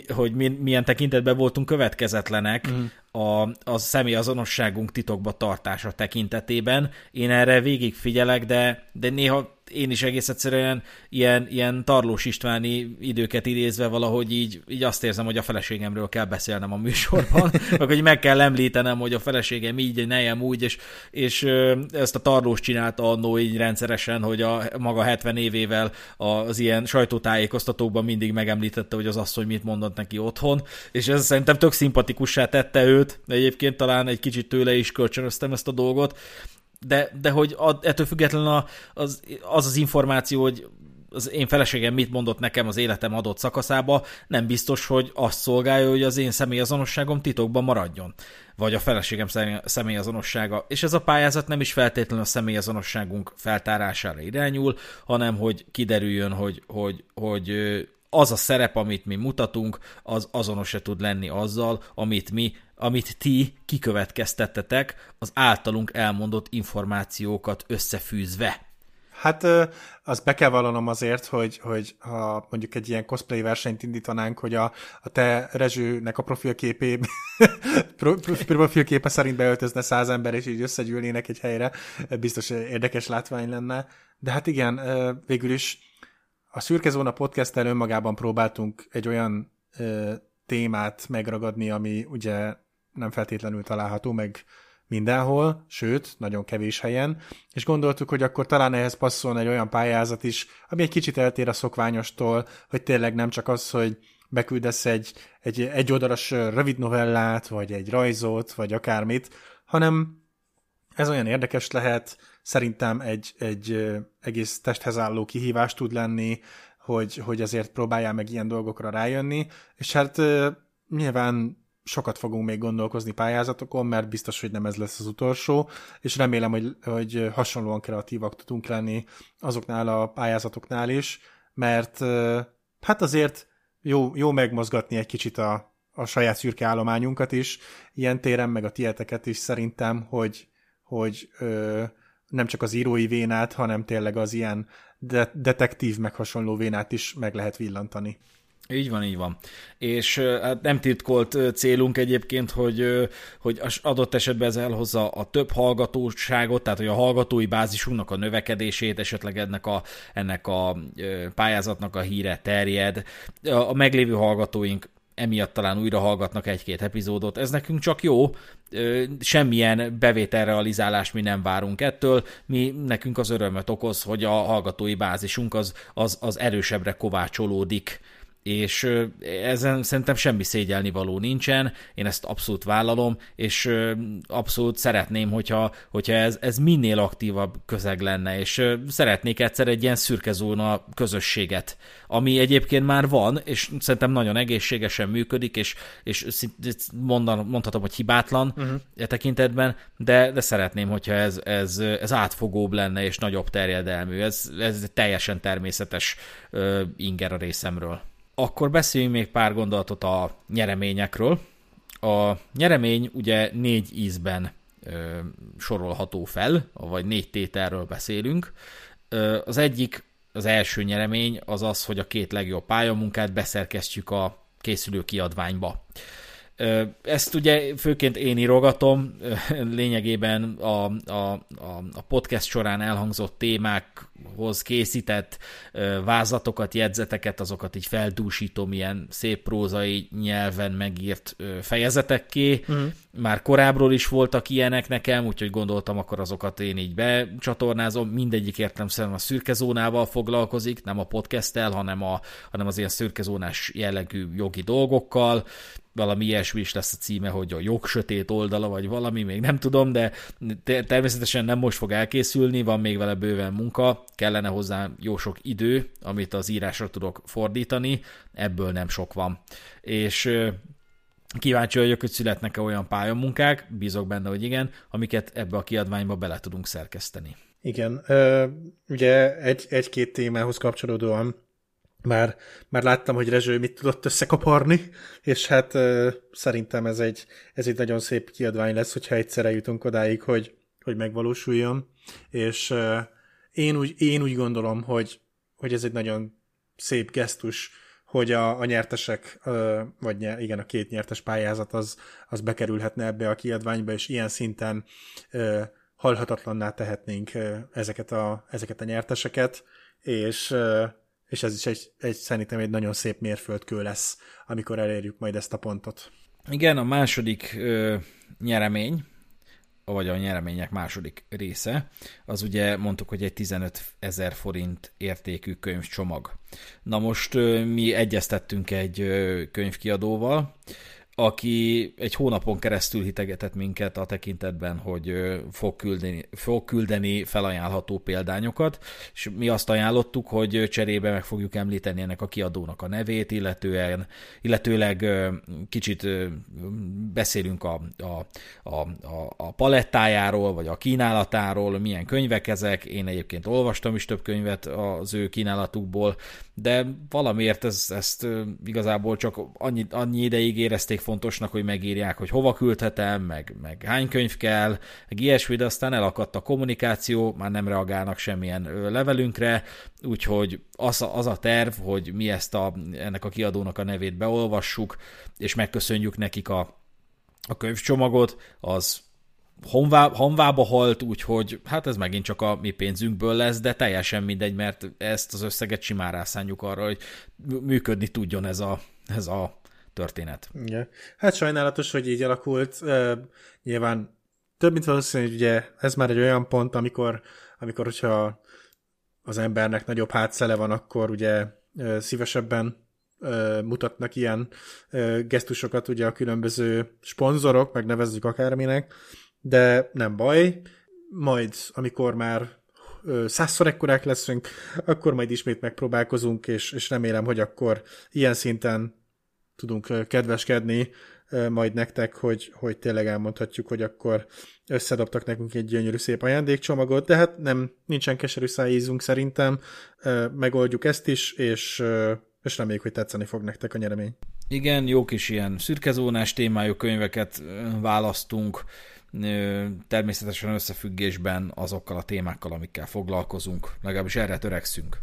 hogy milyen tekintetben voltunk következetlenek mm a, a személyazonosságunk titokba tartása tekintetében. Én erre végig figyelek, de, de néha én is egész egyszerűen ilyen, ilyen Tarlós Istváni időket idézve valahogy így, így azt érzem, hogy a feleségemről kell beszélnem a műsorban, *laughs* meg hogy meg kell említenem, hogy a feleségem így, nejem úgy, és, és ezt a Tarlós csinálta annó így rendszeresen, hogy a maga 70 évével az ilyen sajtótájékoztatókban mindig megemlítette, hogy az asszony mit mondott neki otthon, és ez szerintem tök szimpatikussá tette őt, egyébként talán egy kicsit tőle is kölcsönöztem ezt a dolgot, de, de hogy ettől függetlenül az, az az információ, hogy az én feleségem mit mondott nekem az életem adott szakaszába, nem biztos, hogy azt szolgálja, hogy az én személyazonosságom titokban maradjon. Vagy a feleségem személyazonossága. És ez a pályázat nem is feltétlenül a személyazonosságunk feltárására irányul, hanem hogy kiderüljön, hogy, hogy, hogy az a szerep, amit mi mutatunk, az azonos se tud lenni azzal, amit mi amit ti kikövetkeztettetek az általunk elmondott információkat összefűzve. Hát az be kell vallanom azért, hogy, hogy ha mondjuk egy ilyen cosplay versenyt indítanánk, hogy a, a te Rezsőnek a profilképé, *laughs* profilképe szerint beöltözne száz ember, és így összegyűlnének egy helyre, biztos érdekes látvány lenne. De hát igen, végül is a Szürke Zóna podcast önmagában próbáltunk egy olyan témát megragadni, ami ugye nem feltétlenül található meg mindenhol, sőt, nagyon kevés helyen, és gondoltuk, hogy akkor talán ehhez passzolna egy olyan pályázat is, ami egy kicsit eltér a szokványostól, hogy tényleg nem csak az, hogy beküldesz egy, egy, egy oldalas rövid novellát, vagy egy rajzot, vagy akármit, hanem ez olyan érdekes lehet, szerintem egy, egy egész testhez álló kihívás tud lenni, hogy, hogy azért próbáljál meg ilyen dolgokra rájönni, és hát nyilván sokat fogunk még gondolkozni pályázatokon, mert biztos, hogy nem ez lesz az utolsó, és remélem, hogy, hogy hasonlóan kreatívak tudunk lenni azoknál a pályázatoknál is, mert hát azért jó, jó megmozgatni egy kicsit a, a saját szürke állományunkat is, ilyen téren, meg a tieteket is szerintem, hogy, hogy ö, nem csak az írói vénát, hanem tényleg az ilyen de- detektív meg hasonló vénát is meg lehet villantani. Így van, így van. És hát nem titkolt célunk egyébként, hogy, hogy adott esetben ez elhozza a több hallgatóságot, tehát hogy a hallgatói bázisunknak a növekedését, esetleg ennek a, ennek a pályázatnak a híre terjed. A meglévő hallgatóink emiatt talán újra hallgatnak egy-két epizódot. Ez nekünk csak jó, semmilyen bevételrealizálást mi nem várunk ettől, mi nekünk az örömöt okoz, hogy a hallgatói bázisunk az, az, az erősebbre kovácsolódik és ezen szerintem semmi szégyelni való nincsen, én ezt abszolút vállalom, és abszolút szeretném, hogyha, hogyha ez, ez minél aktívabb közeg lenne, és szeretnék egyszer egy ilyen szürke zóna közösséget, ami egyébként már van, és szerintem nagyon egészségesen működik, és, és mondan, mondhatom, hogy hibátlan uh-huh. e tekintetben, de, de szeretném, hogyha ez, ez, ez átfogóbb lenne, és nagyobb terjedelmű. Ez, ez teljesen természetes inger a részemről. Akkor beszéljünk még pár gondolatot a nyereményekről. A nyeremény ugye négy ízben ö, sorolható fel, vagy négy tételről beszélünk. Ö, az egyik, az első nyeremény az az, hogy a két legjobb pályamunkát beszerkesztjük a készülő kiadványba. Ezt ugye főként én írogatom, lényegében a, a, a podcast során elhangzott témákhoz készített vázlatokat, jegyzeteket, azokat így feldúsítom ilyen szép prózai nyelven megírt fejezetekké. Uh-huh. Már korábbról is voltak ilyenek nekem, úgyhogy gondoltam, akkor azokat én így becsatornázom. Mindegyik értem a szürke zónával foglalkozik, nem a podcasttel, hanem, a, hanem az ilyen szürke zónás jellegű jogi dolgokkal valami ilyesmi is lesz a címe, hogy a jog sötét oldala, vagy valami, még nem tudom, de természetesen nem most fog elkészülni, van még vele bőven munka, kellene hozzá jó sok idő, amit az írásra tudok fordítani, ebből nem sok van. És Kíváncsi vagyok, hogy születnek-e olyan pályamunkák, bízok benne, hogy igen, amiket ebbe a kiadványba bele tudunk szerkeszteni. Igen, ugye egy, egy-két témához kapcsolódóan már, már láttam, hogy Rezső mit tudott összekaparni, és hát szerintem ez egy, ez egy nagyon szép kiadvány lesz, hogyha egyszerre jutunk odáig, hogy, hogy megvalósuljon, és én, úgy, én úgy gondolom, hogy, hogy ez egy nagyon szép gesztus, hogy a, a nyertesek, vagy igen, a két nyertes pályázat az, az bekerülhetne ebbe a kiadványba, és ilyen szinten halhatatlanná tehetnénk ezeket a, ezeket a nyerteseket, és, és ez is egy, egy, szerintem egy nagyon szép mérföldkő lesz, amikor elérjük majd ezt a pontot. Igen, a második ö, nyeremény, vagy a nyeremények második része, az ugye mondtuk, hogy egy 15 ezer forint értékű könyvcsomag. Na most mi egyeztettünk egy könyvkiadóval, aki egy hónapon keresztül hitegetett minket a tekintetben, hogy fog küldeni, fog küldeni felajánlható példányokat, és mi azt ajánlottuk, hogy cserébe meg fogjuk említeni ennek a kiadónak a nevét, illetően, illetőleg kicsit beszélünk a, a, a, a palettájáról, vagy a kínálatáról, milyen könyvek ezek. Én egyébként olvastam is több könyvet az ő kínálatukból, de valamiért ez, ezt igazából csak annyi, annyi ideig érezték fontosnak, hogy megírják, hogy hova küldhetem, meg, meg hány könyv kell, meg ilyesmi, de aztán elakadt a kommunikáció, már nem reagálnak semmilyen levelünkre, úgyhogy az a, az a terv, hogy mi ezt a, ennek a kiadónak a nevét beolvassuk, és megköszönjük nekik a, a könyvcsomagot, az honvá, honvába halt, úgyhogy hát ez megint csak a mi pénzünkből lesz, de teljesen mindegy, mert ezt az összeget simán rászánjuk arra, hogy működni tudjon ez a, ez a történet. Igen. Hát sajnálatos, hogy így alakult. Nyilván több mint valószínű, hogy ugye ez már egy olyan pont, amikor, amikor hogyha az embernek nagyobb hátszele van, akkor ugye szívesebben mutatnak ilyen gesztusokat ugye a különböző sponzorok, meg nevezzük akárminek, de nem baj, majd amikor már százszor ekkorák leszünk, akkor majd ismét megpróbálkozunk, és, és remélem, hogy akkor ilyen szinten tudunk kedveskedni majd nektek, hogy, hogy tényleg elmondhatjuk, hogy akkor összedobtak nekünk egy gyönyörű szép ajándékcsomagot, de hát nem, nincsen keserű szájízunk szerintem, megoldjuk ezt is, és, és reméljük, hogy tetszeni fog nektek a nyeremény. Igen, jó kis ilyen szürkezónás témájú könyveket választunk, természetesen összefüggésben azokkal a témákkal, amikkel foglalkozunk, legalábbis erre törekszünk.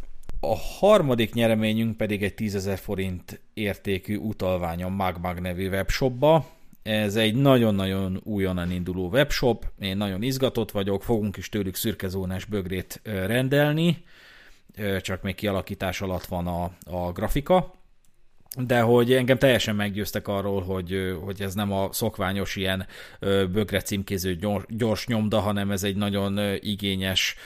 A harmadik nyereményünk pedig egy 10.000 forint értékű utalvány a MagMag nevű webshopba. Ez egy nagyon-nagyon újonnan induló webshop, én nagyon izgatott vagyok, fogunk is tőlük szürkezónás bögrét rendelni, csak még kialakítás alatt van a, a grafika. De hogy engem teljesen meggyőztek arról, hogy, hogy ez nem a szokványos ilyen bögre címkéző gyors nyomda, hanem ez egy nagyon igényes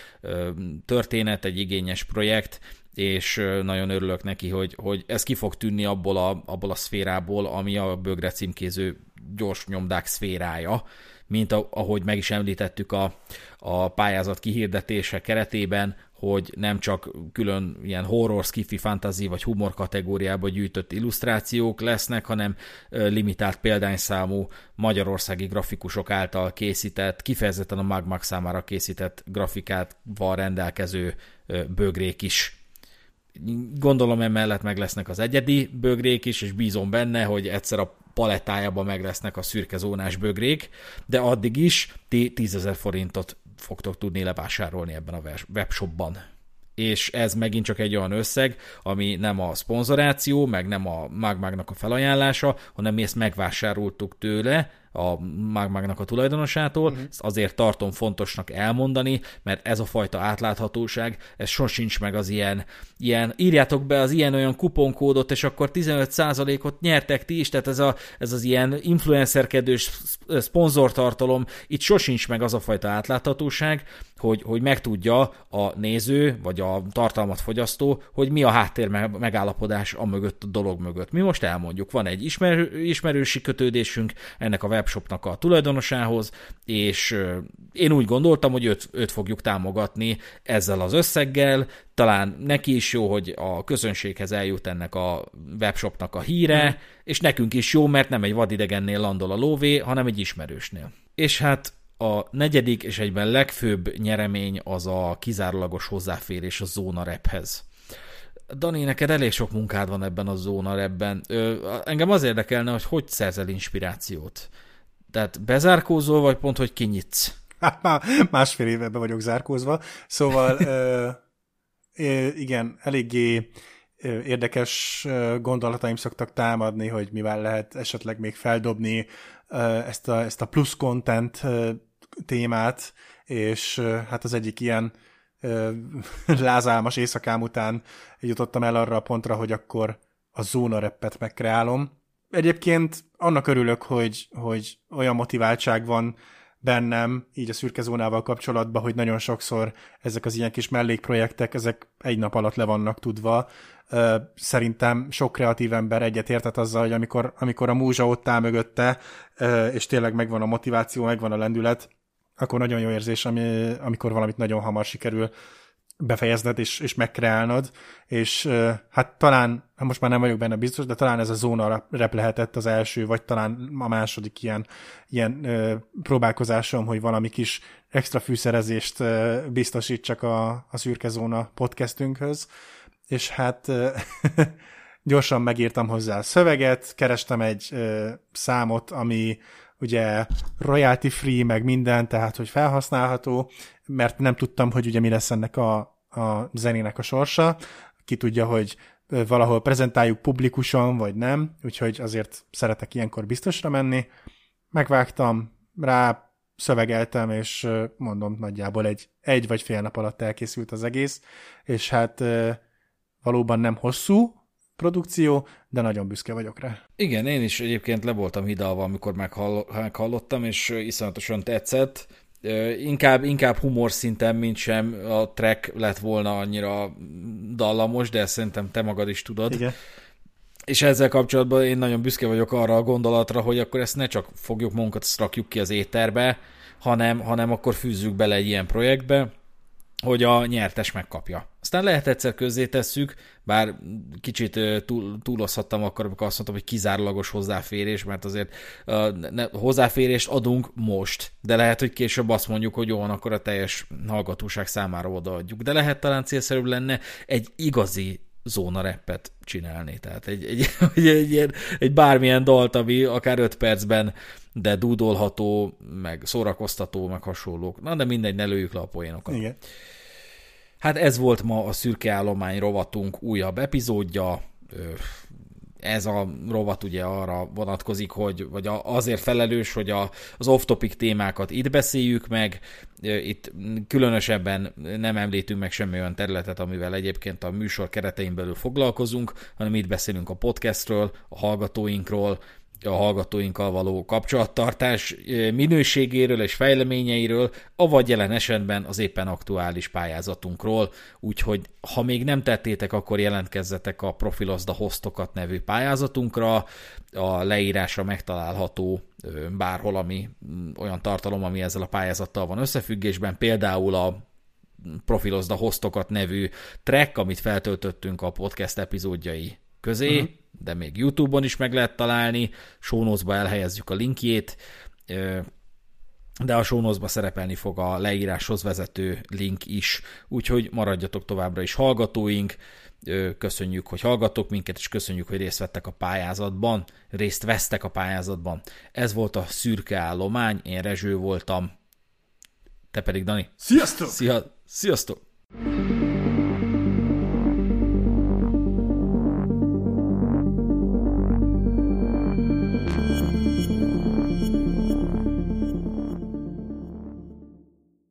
történet, egy igényes projekt, és nagyon örülök neki, hogy, hogy ez ki fog tűnni abból a, abból a szférából, ami a bögre címkéző gyors nyomdák szférája, mint ahogy meg is említettük a, a pályázat kihirdetése keretében, hogy nem csak külön ilyen horror, skifi, fantasy vagy humor kategóriába gyűjtött illusztrációk lesznek, hanem limitált példányszámú magyarországi grafikusok által készített, kifejezetten a Magmag számára készített grafikával rendelkező bögrék is gondolom emellett meg lesznek az egyedi bögrék is, és bízom benne, hogy egyszer a palettájában meg lesznek a szürke zónás bögrék, de addig is ti 10 forintot fogtok tudni levásárolni ebben a webshopban. És ez megint csak egy olyan összeg, ami nem a szponzoráció, meg nem a Magmagnak a felajánlása, hanem mi ezt megvásároltuk tőle, a Magmagnak a tulajdonosától. Uh-huh. Ezt azért tartom fontosnak elmondani, mert ez a fajta átláthatóság, ez sosincs meg az ilyen, ilyen írjátok be az ilyen-olyan kuponkódot, és akkor 15%-ot nyertek ti is, tehát ez, a, ez az ilyen influencerkedős szponzortartalom, itt sosincs meg az a fajta átláthatóság, hogy, hogy megtudja a néző, vagy a tartalmat fogyasztó, hogy mi a háttér megállapodás a mögött, a dolog mögött. Mi most elmondjuk, van egy ismer, ismerősi kötődésünk ennek a webshopnak a tulajdonosához, és én úgy gondoltam, hogy őt, őt fogjuk támogatni ezzel az összeggel, talán neki is jó, hogy a közönséghez eljut ennek a webshopnak a híre, mm. és nekünk is jó, mert nem egy vadidegennél landol a lóvé, hanem egy ismerősnél. És hát a negyedik és egyben legfőbb nyeremény az a kizárólagos hozzáférés a zóna rephez. Dani, neked elég sok munkád van ebben a zóna repben. Ö, engem az érdekelne, hogy hogy szerzel inspirációt. Tehát bezárkózol, vagy pont, hogy kinyitsz? Hát másfél éve be vagyok zárkózva, szóval ö, igen, eléggé érdekes gondolataim szoktak támadni, hogy mivel lehet esetleg még feldobni ezt a, ezt a plusz content témát, és hát az egyik ilyen *laughs* lázálmas éjszakám után jutottam el arra a pontra, hogy akkor a zóna reppet megkreálom. Egyébként annak örülök, hogy, hogy olyan motiváltság van bennem, így a szürke zónával kapcsolatban, hogy nagyon sokszor ezek az ilyen kis mellékprojektek, ezek egy nap alatt le vannak tudva. Szerintem sok kreatív ember egyet értett azzal, hogy amikor, amikor a múzsa ott áll mögötte, és tényleg megvan a motiváció, megvan a lendület, akkor nagyon jó érzés, ami, amikor valamit nagyon hamar sikerül befejezned és, és megkreálnod, és hát talán, hát most már nem vagyok benne biztos, de talán ez a zóna rep lehetett az első, vagy talán a második ilyen, ilyen próbálkozásom, hogy valami kis extra fűszerezést ö, biztosítsak a, a szürke zóna podcastünkhöz, és hát *laughs* gyorsan megírtam hozzá a szöveget, kerestem egy számot, ami ugye royalty free, meg minden, tehát hogy felhasználható, mert nem tudtam, hogy ugye mi lesz ennek a, a zenének a sorsa. Ki tudja, hogy valahol prezentáljuk publikusan, vagy nem, úgyhogy azért szeretek ilyenkor biztosra menni. Megvágtam, rá szövegeltem, és mondom, nagyjából egy, egy vagy fél nap alatt elkészült az egész, és hát valóban nem hosszú, produkció, de nagyon büszke vagyok rá. Igen, én is egyébként le voltam hidalva, amikor meghallottam, és iszonyatosan tetszett. Inkább, inkább humor szinten, mint sem a track lett volna annyira dallamos, de ezt szerintem te magad is tudod. Igen. És ezzel kapcsolatban én nagyon büszke vagyok arra a gondolatra, hogy akkor ezt ne csak fogjuk magunkat, rakjuk ki az éterbe, hanem, hanem akkor fűzzük bele egy ilyen projektbe, hogy a nyertes megkapja. Aztán lehet egyszer közzé tesszük, bár kicsit túl, túlozhattam akkor, amikor azt mondtam, hogy kizárólagos hozzáférés, mert azért uh, ne, hozzáférést adunk most, de lehet, hogy később azt mondjuk, hogy jó, akkor a teljes hallgatóság számára odaadjuk. De lehet talán célszerűbb lenne egy igazi zóna reppet csinálni. Tehát egy, egy, *laughs* egy, egy, egy, egy bármilyen dalt, ami akár 5 percben, de dúdolható, meg szórakoztató, meg hasonlók. Na, de mindegy, ne lőjük le a poénokat. Igen. Hát ez volt ma a szürke állomány rovatunk újabb epizódja. Ez a rovat ugye arra vonatkozik, hogy vagy azért felelős, hogy a, az off-topic témákat itt beszéljük meg. Itt különösebben nem említünk meg semmi olyan területet, amivel egyébként a műsor keretein belül foglalkozunk, hanem itt beszélünk a podcastről, a hallgatóinkról, a hallgatóinkkal való kapcsolattartás minőségéről és fejleményeiről, avagy jelen esetben az éppen aktuális pályázatunkról, úgyhogy ha még nem tettétek, akkor jelentkezzetek a Profilozda Hostokat nevű pályázatunkra, a leírásra megtalálható bárhol, ami olyan tartalom, ami ezzel a pályázattal van összefüggésben, például a Profilozda Hostokat nevű track, amit feltöltöttünk a podcast epizódjai közé, uh-huh. De még YouTube-on is meg lehet találni, sónozba elhelyezzük a linkjét, de a sónozba szerepelni fog a leíráshoz vezető link is, úgyhogy maradjatok továbbra is hallgatóink, köszönjük, hogy hallgatok minket, és köszönjük, hogy részt vettek a pályázatban, részt vesztek a pályázatban. Ez volt a szürke állomány, én Rezső voltam, te pedig Dani. Sziasztok! Szia, sziasztok!